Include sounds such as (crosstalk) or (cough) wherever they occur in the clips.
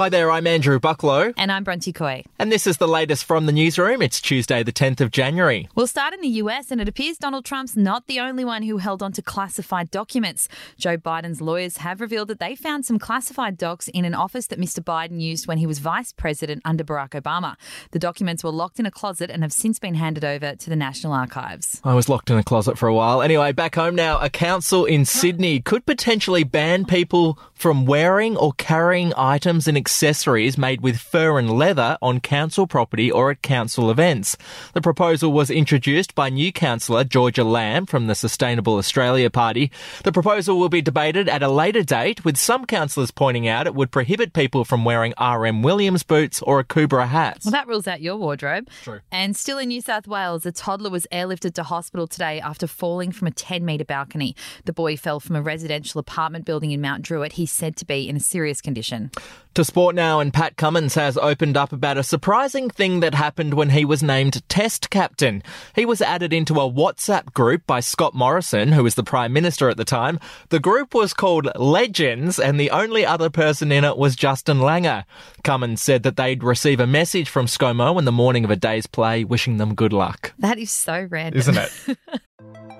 Hi there, I'm Andrew Bucklow. And I'm Bronte Coy. And this is the latest from the newsroom. It's Tuesday, the 10th of January. We'll start in the US, and it appears Donald Trump's not the only one who held on to classified documents. Joe Biden's lawyers have revealed that they found some classified docs in an office that Mr. Biden used when he was vice president under Barack Obama. The documents were locked in a closet and have since been handed over to the National Archives. I was locked in a closet for a while. Anyway, back home now, a council in Sydney could potentially ban people from wearing or carrying items and accessories made with fur and leather on council property or at council events. The proposal was introduced by new councillor Georgia Lamb from the Sustainable Australia Party. The proposal will be debated at a later date, with some councillors pointing out it would prohibit people from wearing RM Williams boots or Akubra hat. Well, that rules out your wardrobe. True. And still in New South Wales, a toddler was airlifted to hospital today after falling from a 10 metre balcony. The boy fell from a residential apartment building in Mount Druitt. He's said to be in a serious condition. To sport now, and Pat Cummins has opened up about a surprising thing that happened when he was named Test Captain. He was added into a WhatsApp group by Scott Morrison, who was the Prime Minister at the time. The group was called Legends, and the only other person in it was Justin Langer. Cummins said that they'd receive a message from ScoMo in the morning of a day's play wishing them good luck. That is so random. Isn't it? (laughs)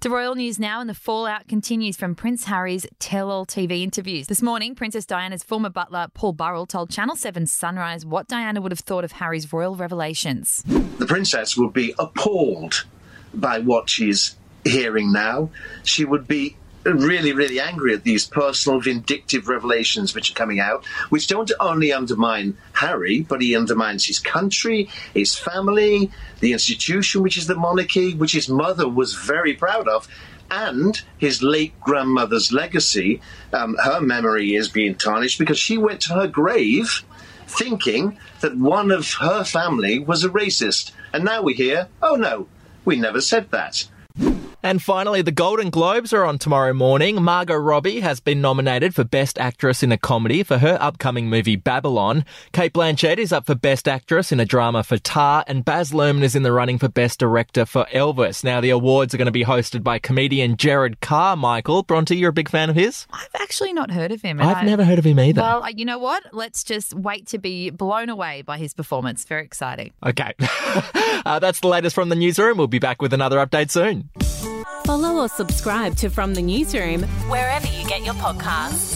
To royal news now, and the fallout continues from Prince Harry's tell all TV interviews. This morning, Princess Diana's former butler, Paul Burrell, told Channel 7's Sunrise what Diana would have thought of Harry's royal revelations. the princess would be appalled by what she's hearing now. She would be really, really angry at these personal, vindictive revelations which are coming out, which don't only undermine Harry, but he undermines his country, his family, the institution, which is the monarchy, which his mother was very proud of. And his late grandmother's legacy, um, her memory is being tarnished because she went to her grave thinking that one of her family was a racist. And now we hear, oh no, we never said that. And finally, the Golden Globes are on tomorrow morning. Margot Robbie has been nominated for Best Actress in a Comedy for her upcoming movie Babylon. Cate Blanchett is up for Best Actress in a drama for Tar, and Baz Luhrmann is in the running for Best Director for Elvis. Now, the awards are going to be hosted by comedian Jerrod Carmichael. Bronte, you're a big fan of his? I've actually not heard of him. I've I- never heard of him either. Well, you know what? Let's just wait to be blown away by his performance. Very exciting. Okay. (laughs) uh, that's the latest from the newsroom. We'll be back with another update soon. Follow or subscribe to From the Newsroom wherever you get your podcasts.